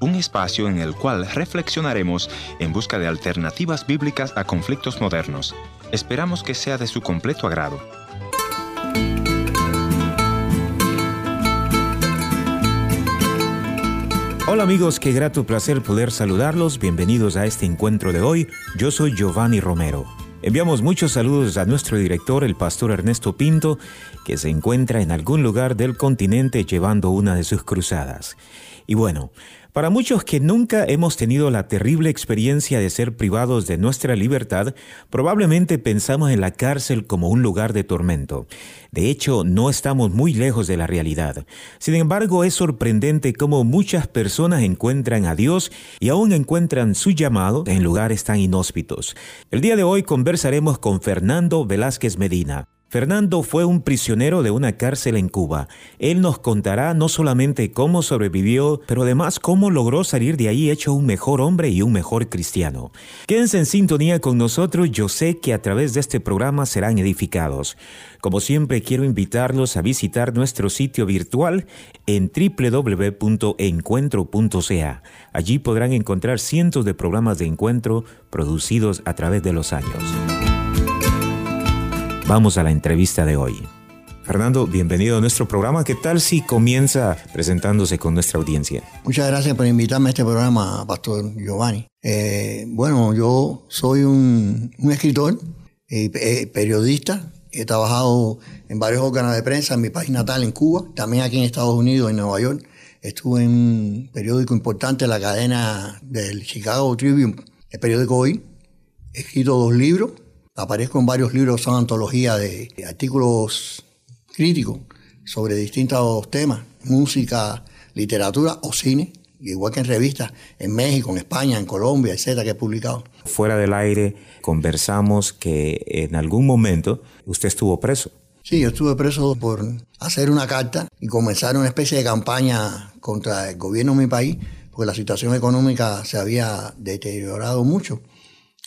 Un espacio en el cual reflexionaremos en busca de alternativas bíblicas a conflictos modernos. Esperamos que sea de su completo agrado. Hola amigos, qué grato placer poder saludarlos. Bienvenidos a este encuentro de hoy. Yo soy Giovanni Romero. Enviamos muchos saludos a nuestro director, el pastor Ernesto Pinto, que se encuentra en algún lugar del continente llevando una de sus cruzadas. Y bueno, para muchos que nunca hemos tenido la terrible experiencia de ser privados de nuestra libertad, probablemente pensamos en la cárcel como un lugar de tormento. De hecho, no estamos muy lejos de la realidad. Sin embargo, es sorprendente cómo muchas personas encuentran a Dios y aún encuentran su llamado en lugares tan inhóspitos. El día de hoy conversaremos con Fernando Velázquez Medina. Fernando fue un prisionero de una cárcel en Cuba. Él nos contará no solamente cómo sobrevivió, pero además cómo logró salir de ahí hecho un mejor hombre y un mejor cristiano. Quédense en sintonía con nosotros, yo sé que a través de este programa serán edificados. Como siempre quiero invitarlos a visitar nuestro sitio virtual en www.encuentro.ca. Allí podrán encontrar cientos de programas de encuentro producidos a través de los años. Vamos a la entrevista de hoy. Fernando, bienvenido a nuestro programa. ¿Qué tal si comienza presentándose con nuestra audiencia? Muchas gracias por invitarme a este programa, Pastor Giovanni. Eh, bueno, yo soy un, escritor, y eh, periodista. He trabajado en varios órganos de prensa en mi país natal, en Cuba, también aquí en Estados Unidos, en Nueva York. Estuve en un periódico importante, la cadena del Chicago Tribune, el periódico Hoy. He escrito dos libros Aparezco en varios libros, son antologías de artículos críticos sobre distintos temas, música, literatura o cine, igual que en revistas en México, en España, en Colombia, etcétera, que he publicado. Fuera del aire conversamos que en algún momento usted estuvo preso. Sí, yo estuve preso por hacer una carta y comenzar una especie de campaña contra el gobierno de mi país, porque la situación económica se había deteriorado mucho.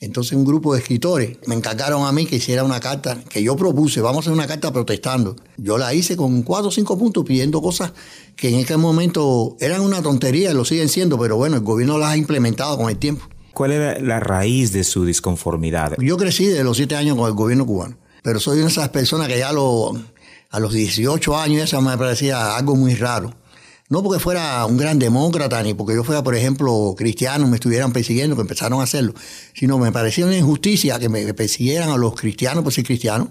Entonces un grupo de escritores me encargaron a mí que hiciera una carta que yo propuse, vamos a hacer una carta protestando. Yo la hice con cuatro o cinco puntos pidiendo cosas que en aquel momento eran una tontería y lo siguen siendo, pero bueno, el gobierno las ha implementado con el tiempo. ¿Cuál era la raíz de su disconformidad? Yo crecí de los siete años con el gobierno cubano, pero soy una de esas personas que ya a los 18 años eso me parecía algo muy raro no porque fuera un gran demócrata, ni porque yo fuera, por ejemplo, cristiano, me estuvieran persiguiendo, que empezaron a hacerlo, sino me parecía una injusticia que me persiguieran a los cristianos por ser cristianos,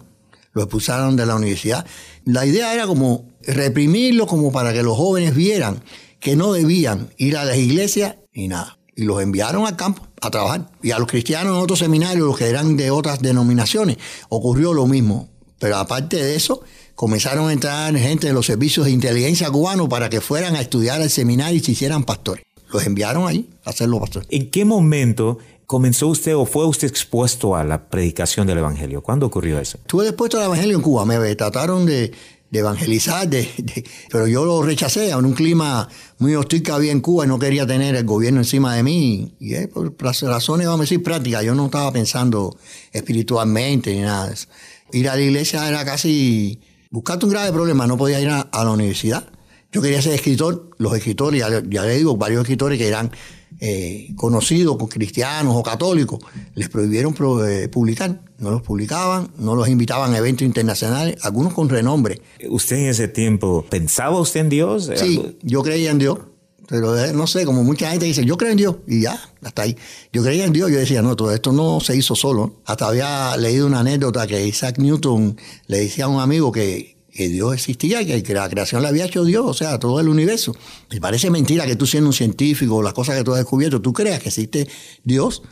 los expulsaron de la universidad. La idea era como reprimirlos como para que los jóvenes vieran que no debían ir a las iglesias y nada. Y los enviaron al campo a trabajar. Y a los cristianos en otros seminarios, los que eran de otras denominaciones, ocurrió lo mismo. Pero aparte de eso, comenzaron a entrar gente de los servicios de inteligencia cubanos para que fueran a estudiar al seminario y se hicieran pastores. Los enviaron ahí a hacerlo pastores. ¿En qué momento comenzó usted o fue usted expuesto a la predicación del Evangelio? ¿Cuándo ocurrió eso? Estuve expuesto al Evangelio en Cuba. Me trataron de, evangelizar, pero yo lo rechacé en un clima muy hostil que había en Cuba y no quería tener el gobierno encima de mí. Y por razones, vamos a decir, prácticas. Yo no estaba pensando espiritualmente ni nada de eso. Ir a la iglesia era casi buscarte un grave problema, no podía ir a, la universidad. Yo quería ser escritor, los escritores, ya, le digo, varios escritores que eran eh, conocidos, cristianos o católicos, les prohibieron eh, publicar. No los publicaban, no los invitaban a eventos internacionales, algunos con renombre. ¿Usted en ese tiempo pensaba usted en Dios? Sí, yo creía en Dios. Pero eh, no sé, como mucha gente dice, yo creo en Dios, y ya, hasta ahí. Yo creía en Dios, yo decía, no, todo esto no se hizo solo. Hasta había leído una anécdota que Isaac Newton le decía a un amigo que, que Dios existía que la creación la había hecho Dios, o sea, todo el universo. Me parece mentira que tú siendo un científico, las cosas que tú has descubierto, tú creas que existe Dios.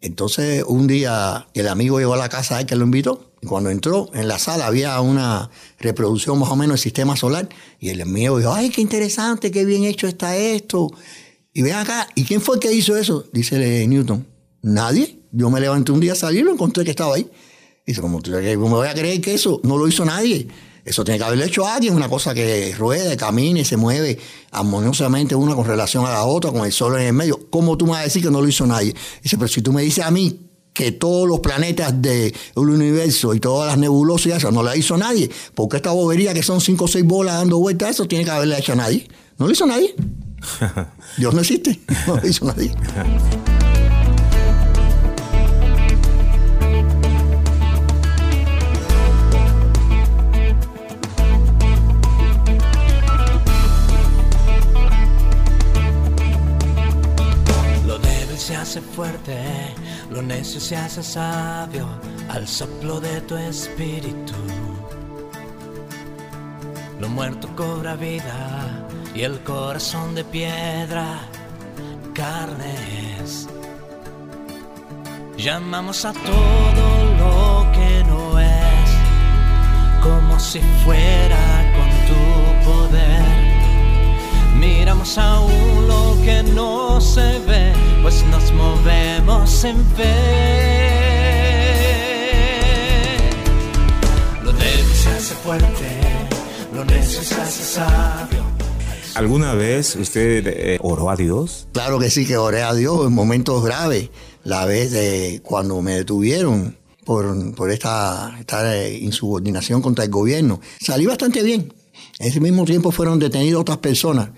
Entonces, un día el amigo llegó a la casa a él que lo invitó cuando entró en la sala había una reproducción más o menos del sistema solar y el mío dijo, ay, qué interesante, qué bien hecho está esto. Y ven acá, ¿y quién fue que hizo eso? Dice Newton, nadie. Yo me levanté un día a salir y lo encontré que estaba ahí. Dice, ¿cómo me voy a creer que eso no lo hizo nadie? Eso tiene que haberlo hecho alguien, una cosa que ruede, camine, se mueve armoniosamente una con relación a la otra, con el sol en el medio. ¿Cómo tú me vas a decir que no lo hizo nadie? Dice, pero si tú me dices a mí que todos los planetas del universo y todas las nebulosas, eso no la hizo nadie. Porque esta bobería que son cinco o seis bolas dando vueltas, eso tiene que haberle hecho a nadie. No lo hizo nadie. Dios no existe, no lo hizo nadie. hace fuerte, lo necio se hace sabio al soplo de tu espíritu. Lo muerto cobra vida y el corazón de piedra carnes. Llamamos a todo lo que no es como si fuera con tu poder. Miramos aún lo que no se ve, pues nos movemos en fe. Lo débil se hace fuerte, lo necio se hace sabio. ¿Alguna vez usted eh, oró a Dios? Claro que sí, que oré a Dios en momentos graves. La vez de cuando me detuvieron por, por esta, esta insubordinación contra el gobierno. Salí bastante bien. En ese mismo tiempo fueron detenidas otras personas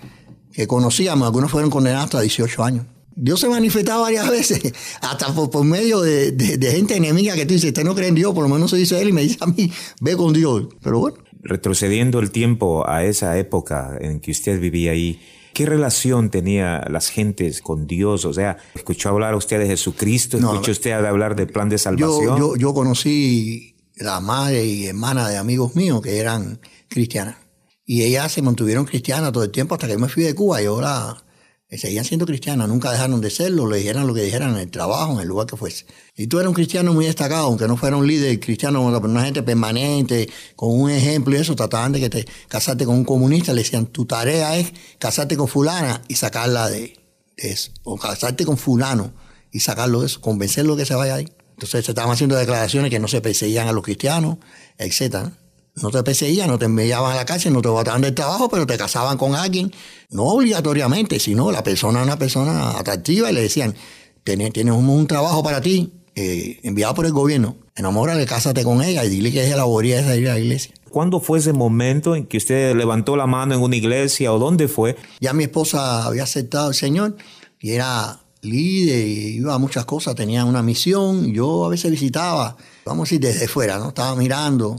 que conocíamos, algunos fueron condenados hasta 18 años. Dios se manifestaba varias veces, hasta por, medio de, gente enemiga que tú dices, usted no cree en Dios, por lo menos se dice él y me dice a mí, ve con Dios. Pero bueno. Retrocediendo el tiempo a esa época en que usted vivía ahí, ¿qué relación tenía las gentes con Dios? O sea, ¿escuchó hablar usted de Jesucristo? ¿Escuchó usted hablar del plan de salvación? Yo, yo, yo conocí la madre y hermana de amigos míos que eran cristianas. Y ellas se mantuvieron cristianas todo el tiempo hasta que me fui de Cuba y ahora eh, seguían siendo cristianas, nunca dejaron de serlo, le dijeran lo que dijeran en el trabajo, en el lugar que fuese. Y tú eras un cristiano muy destacado, aunque no fuera un líder cristiano, una gente permanente, con un ejemplo y eso, trataban de que te casaste con un comunista, le decían, tu tarea es casarte con fulana y sacarla de, eso, o casarte con fulano y sacarlo de eso, convencerlo de que se vaya ahí. Entonces se estaban haciendo declaraciones que no se perseguían a los cristianos, etcétera no te perseguían, no te enviaban a la cárcel, no te botaban del trabajo, pero te casaban con alguien, no obligatoriamente, sino la persona una persona atractiva y le decían, tienes, un, trabajo para ti, eh, enviado por el gobierno, enamórale, cásate con ella y dile que ella la boría de ir a la iglesia. ¿Cuándo fue ese momento en que usted levantó la mano en una iglesia o dónde fue? Ya mi esposa había aceptado al Señor y era líder y iba a muchas cosas, tenía una misión, yo a veces visitaba, vamos a ir desde fuera, ¿no? Estaba mirando,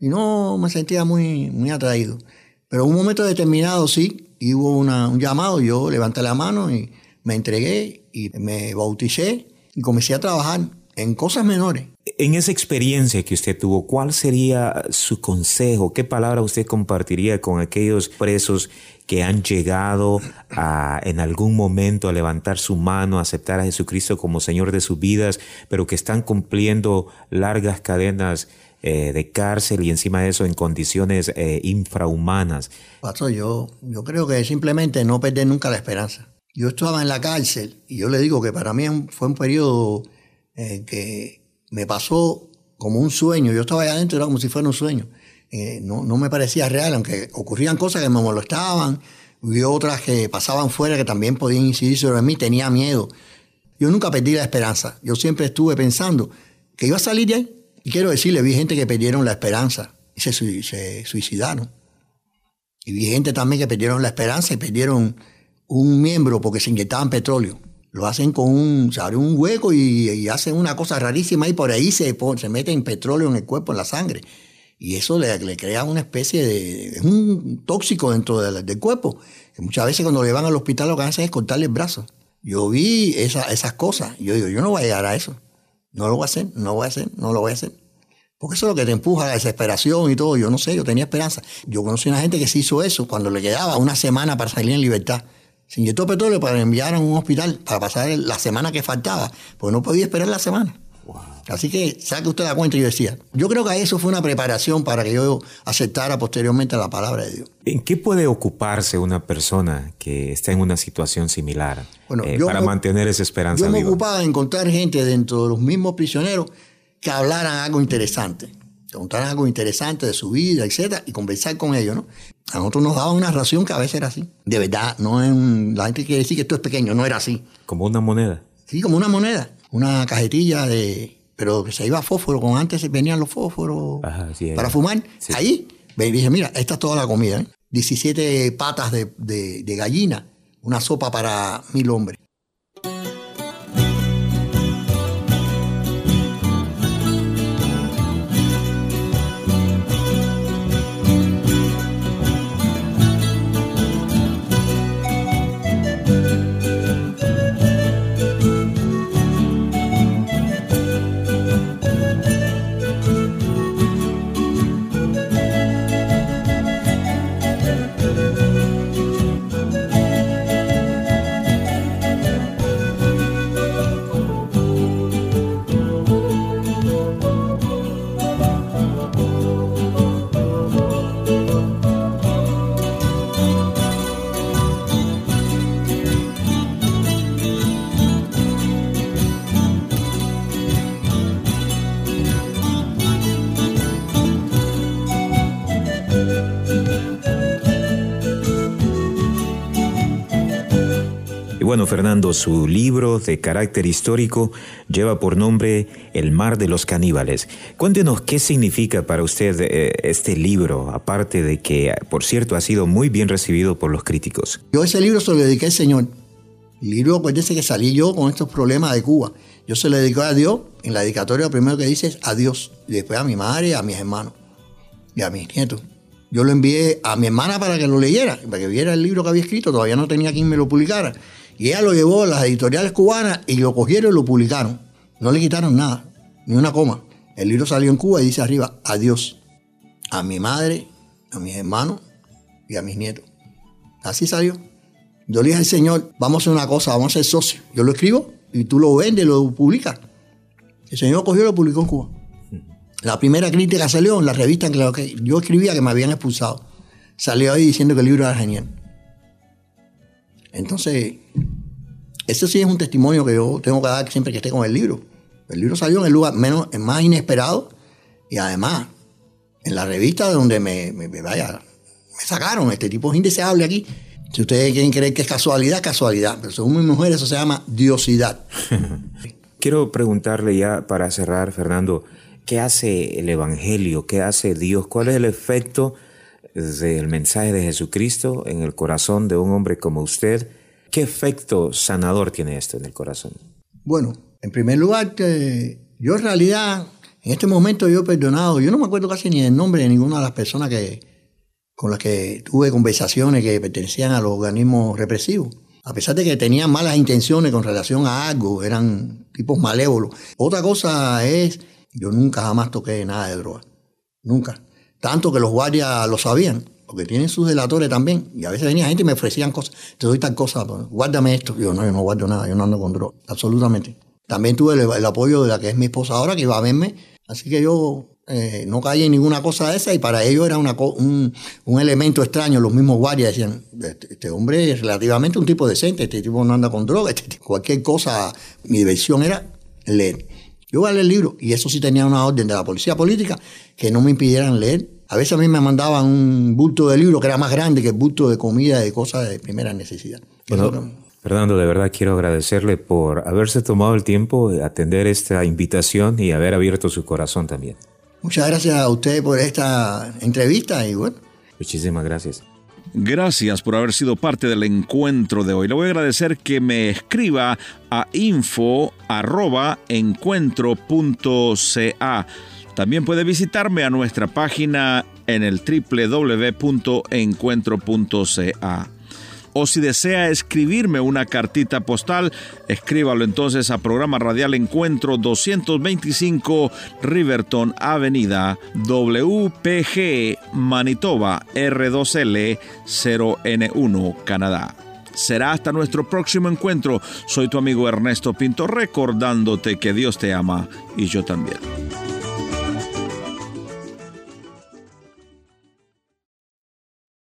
y no me sentía muy, muy atraído. Pero en un momento determinado sí, hubo un llamado, yo levanté la mano y me entregué y me bauticé y comencé a trabajar en cosas menores. En esa experiencia que usted tuvo, ¿cuál sería su consejo? ¿Qué palabra usted compartiría con aquellos presos que han llegado a, en algún momento a levantar su mano, a aceptar a Jesucristo como Señor de sus vidas, pero que están cumpliendo largas cadenas eh, de cárcel y encima de eso en condiciones eh, infrahumanas. Pastor, yo, yo creo que simplemente no perder nunca la esperanza. Yo estaba en la cárcel y yo le digo que para mí fue un periodo eh, que me pasó como un sueño. Yo estaba allá adentro, era como si fuera un sueño. no, no me parecía real, aunque ocurrían cosas que me molestaban, y otras que pasaban fuera que también podían incidir sobre mí, tenía miedo. Yo nunca perdí la esperanza. Yo siempre estuve pensando que iba a salir de ahí y quiero decirle, vi gente que perdieron la esperanza y se, suicidaron. Y vi gente también que perdieron la esperanza y perdieron un miembro porque se inyectaban petróleo. Lo hacen con un, se abre un hueco y, hacen una cosa rarísima y por ahí se, se meten petróleo en el cuerpo, en la sangre. Y eso le, crea una especie de, es un tóxico dentro del, cuerpo. Que muchas veces cuando le van al hospital lo que hacen es cortarle el brazo. Yo vi esas cosas. Yo digo, yo no voy a llegar a eso. No lo voy a hacer, no lo voy a hacer, no lo voy a hacer. Porque eso es lo que te empuja, la desesperación y todo. Yo no sé, yo tenía esperanza. Yo conocí a una gente que se hizo eso cuando le quedaba una semana para salir en libertad. Se inyectó petróleo para enviar a un hospital para pasar la semana que faltaba, porque no podía esperar la semana. Así que saque usted la cuenta, yo decía. Yo creo que eso fue una preparación para que yo aceptara posteriormente la palabra de Dios. ¿En qué puede ocuparse una persona que está en una situación similar eh, para mantener esa esperanza Yo me ocupaba en encontrar gente dentro de los mismos prisioneros que hablaran algo interesante, que contaran algo interesante de su vida, etcétera, y conversar con ellos, ¿no? A nosotros nos daban una ración que a veces era así. De verdad, no es un, la gente quiere decir que esto es pequeño, no era así. Como una moneda. Sí, como una moneda. Una cajetilla de pero que se iba a fósforo, como antes venían los fósforos para fumar. Ahí, me dije, mira, esta es toda la comida. 17 ¿eh? patas de, gallina una sopa para mil hombres. Bueno, Fernando, su libro de carácter histórico lleva por nombre El mar de los caníbales. Cuéntenos qué significa para usted eh, este libro, aparte de que, por cierto, ha sido muy bien recibido por los críticos. Yo ese libro se lo dediqué al Señor. El libro, acuérdense que salí yo con estos problemas de Cuba. Yo se lo dediqué a Dios. En la dedicatoria lo primero que dice es a Dios. Y después a mi madre, a mis hermanos y a mis nietos. Yo lo envié a mi hermana para que lo leyera, para que viera el libro que había escrito. Todavía no tenía quien me lo publicara. Y ella lo llevó a las editoriales cubanas y lo cogieron y lo publicaron. No le quitaron nada, ni una coma. El libro salió en Cuba y dice arriba, adiós a mi madre, a mis hermanos y a mis nietos. Así salió. Yo le dije al Señor, vamos a hacer una cosa, vamos a ser socios. Yo lo escribo y tú lo vendes, lo publicas. El Señor cogió y lo publicó en Cuba. La primera crítica salió en la revista en la que yo escribía que me habían expulsado. Salió ahí diciendo que el libro era genial. Entonces, ese sí es un testimonio que yo tengo que dar siempre que esté con el libro. El libro salió en el lugar menos, más inesperado y además en la revista donde me, vaya, me sacaron. Este tipo es indeseable aquí. Si ustedes quieren creer que es casualidad, casualidad. Pero según mi mujer eso se llama diosidad. Quiero preguntarle ya para cerrar, Fernando, ¿qué hace el Evangelio? ¿Qué hace Dios? ¿Cuál es el efecto del mensaje de Jesucristo en el corazón de un hombre como usted? ¿Qué efecto sanador tiene esto en el corazón? Bueno, en primer lugar, yo en realidad, en este momento yo he perdonado, yo no me acuerdo casi ni el nombre de ninguna de las personas que, con las que tuve conversaciones que pertenecían a los organismos represivos. A pesar de que tenían malas intenciones con relación a algo, eran tipos malévolos. Otra cosa es, yo nunca jamás toqué nada de droga. Nunca. Tanto que los guardias lo sabían, porque tienen sus delatores también. Y a veces venía gente y me ofrecían cosas. Te doy tal cosa, pues, guárdame esto. Yo no, yo no guardo nada, yo no ando con droga. Absolutamente. También tuve el, apoyo de la que es mi esposa ahora, que iba a verme. Así que yo eh, no caí en ninguna cosa de esa y para ellos era un, elemento extraño. Los mismos guardias decían, este, este, hombre es relativamente un tipo decente, este tipo no anda con droga, este cualquier cosa. Mi diversión era leer. Yo iba a leer el libro y eso sí tenía una orden de la policía política que no me impidieran leer. A veces a mí me mandaban un bulto de libro que era más grande que el bulto de comida y cosas de primera necesidad. Fernando, de verdad quiero agradecerle por haberse tomado el tiempo de atender esta invitación y haber abierto su corazón también. Muchas gracias a usted por esta entrevista y bueno. Muchísimas gracias. Gracias por haber sido parte del encuentro de hoy. Le voy a agradecer que me escriba a info.encuentro.ca. También puede visitarme a nuestra página en el www.encuentro.ca o si desea escribirme una cartita postal, escríbalo entonces a programa radial Encuentro 225 Riverton Avenida WPG Manitoba R2L 0N1 Canadá. Será hasta nuestro próximo encuentro. Soy tu amigo Ernesto Pinto recordándote que Dios te ama y yo también.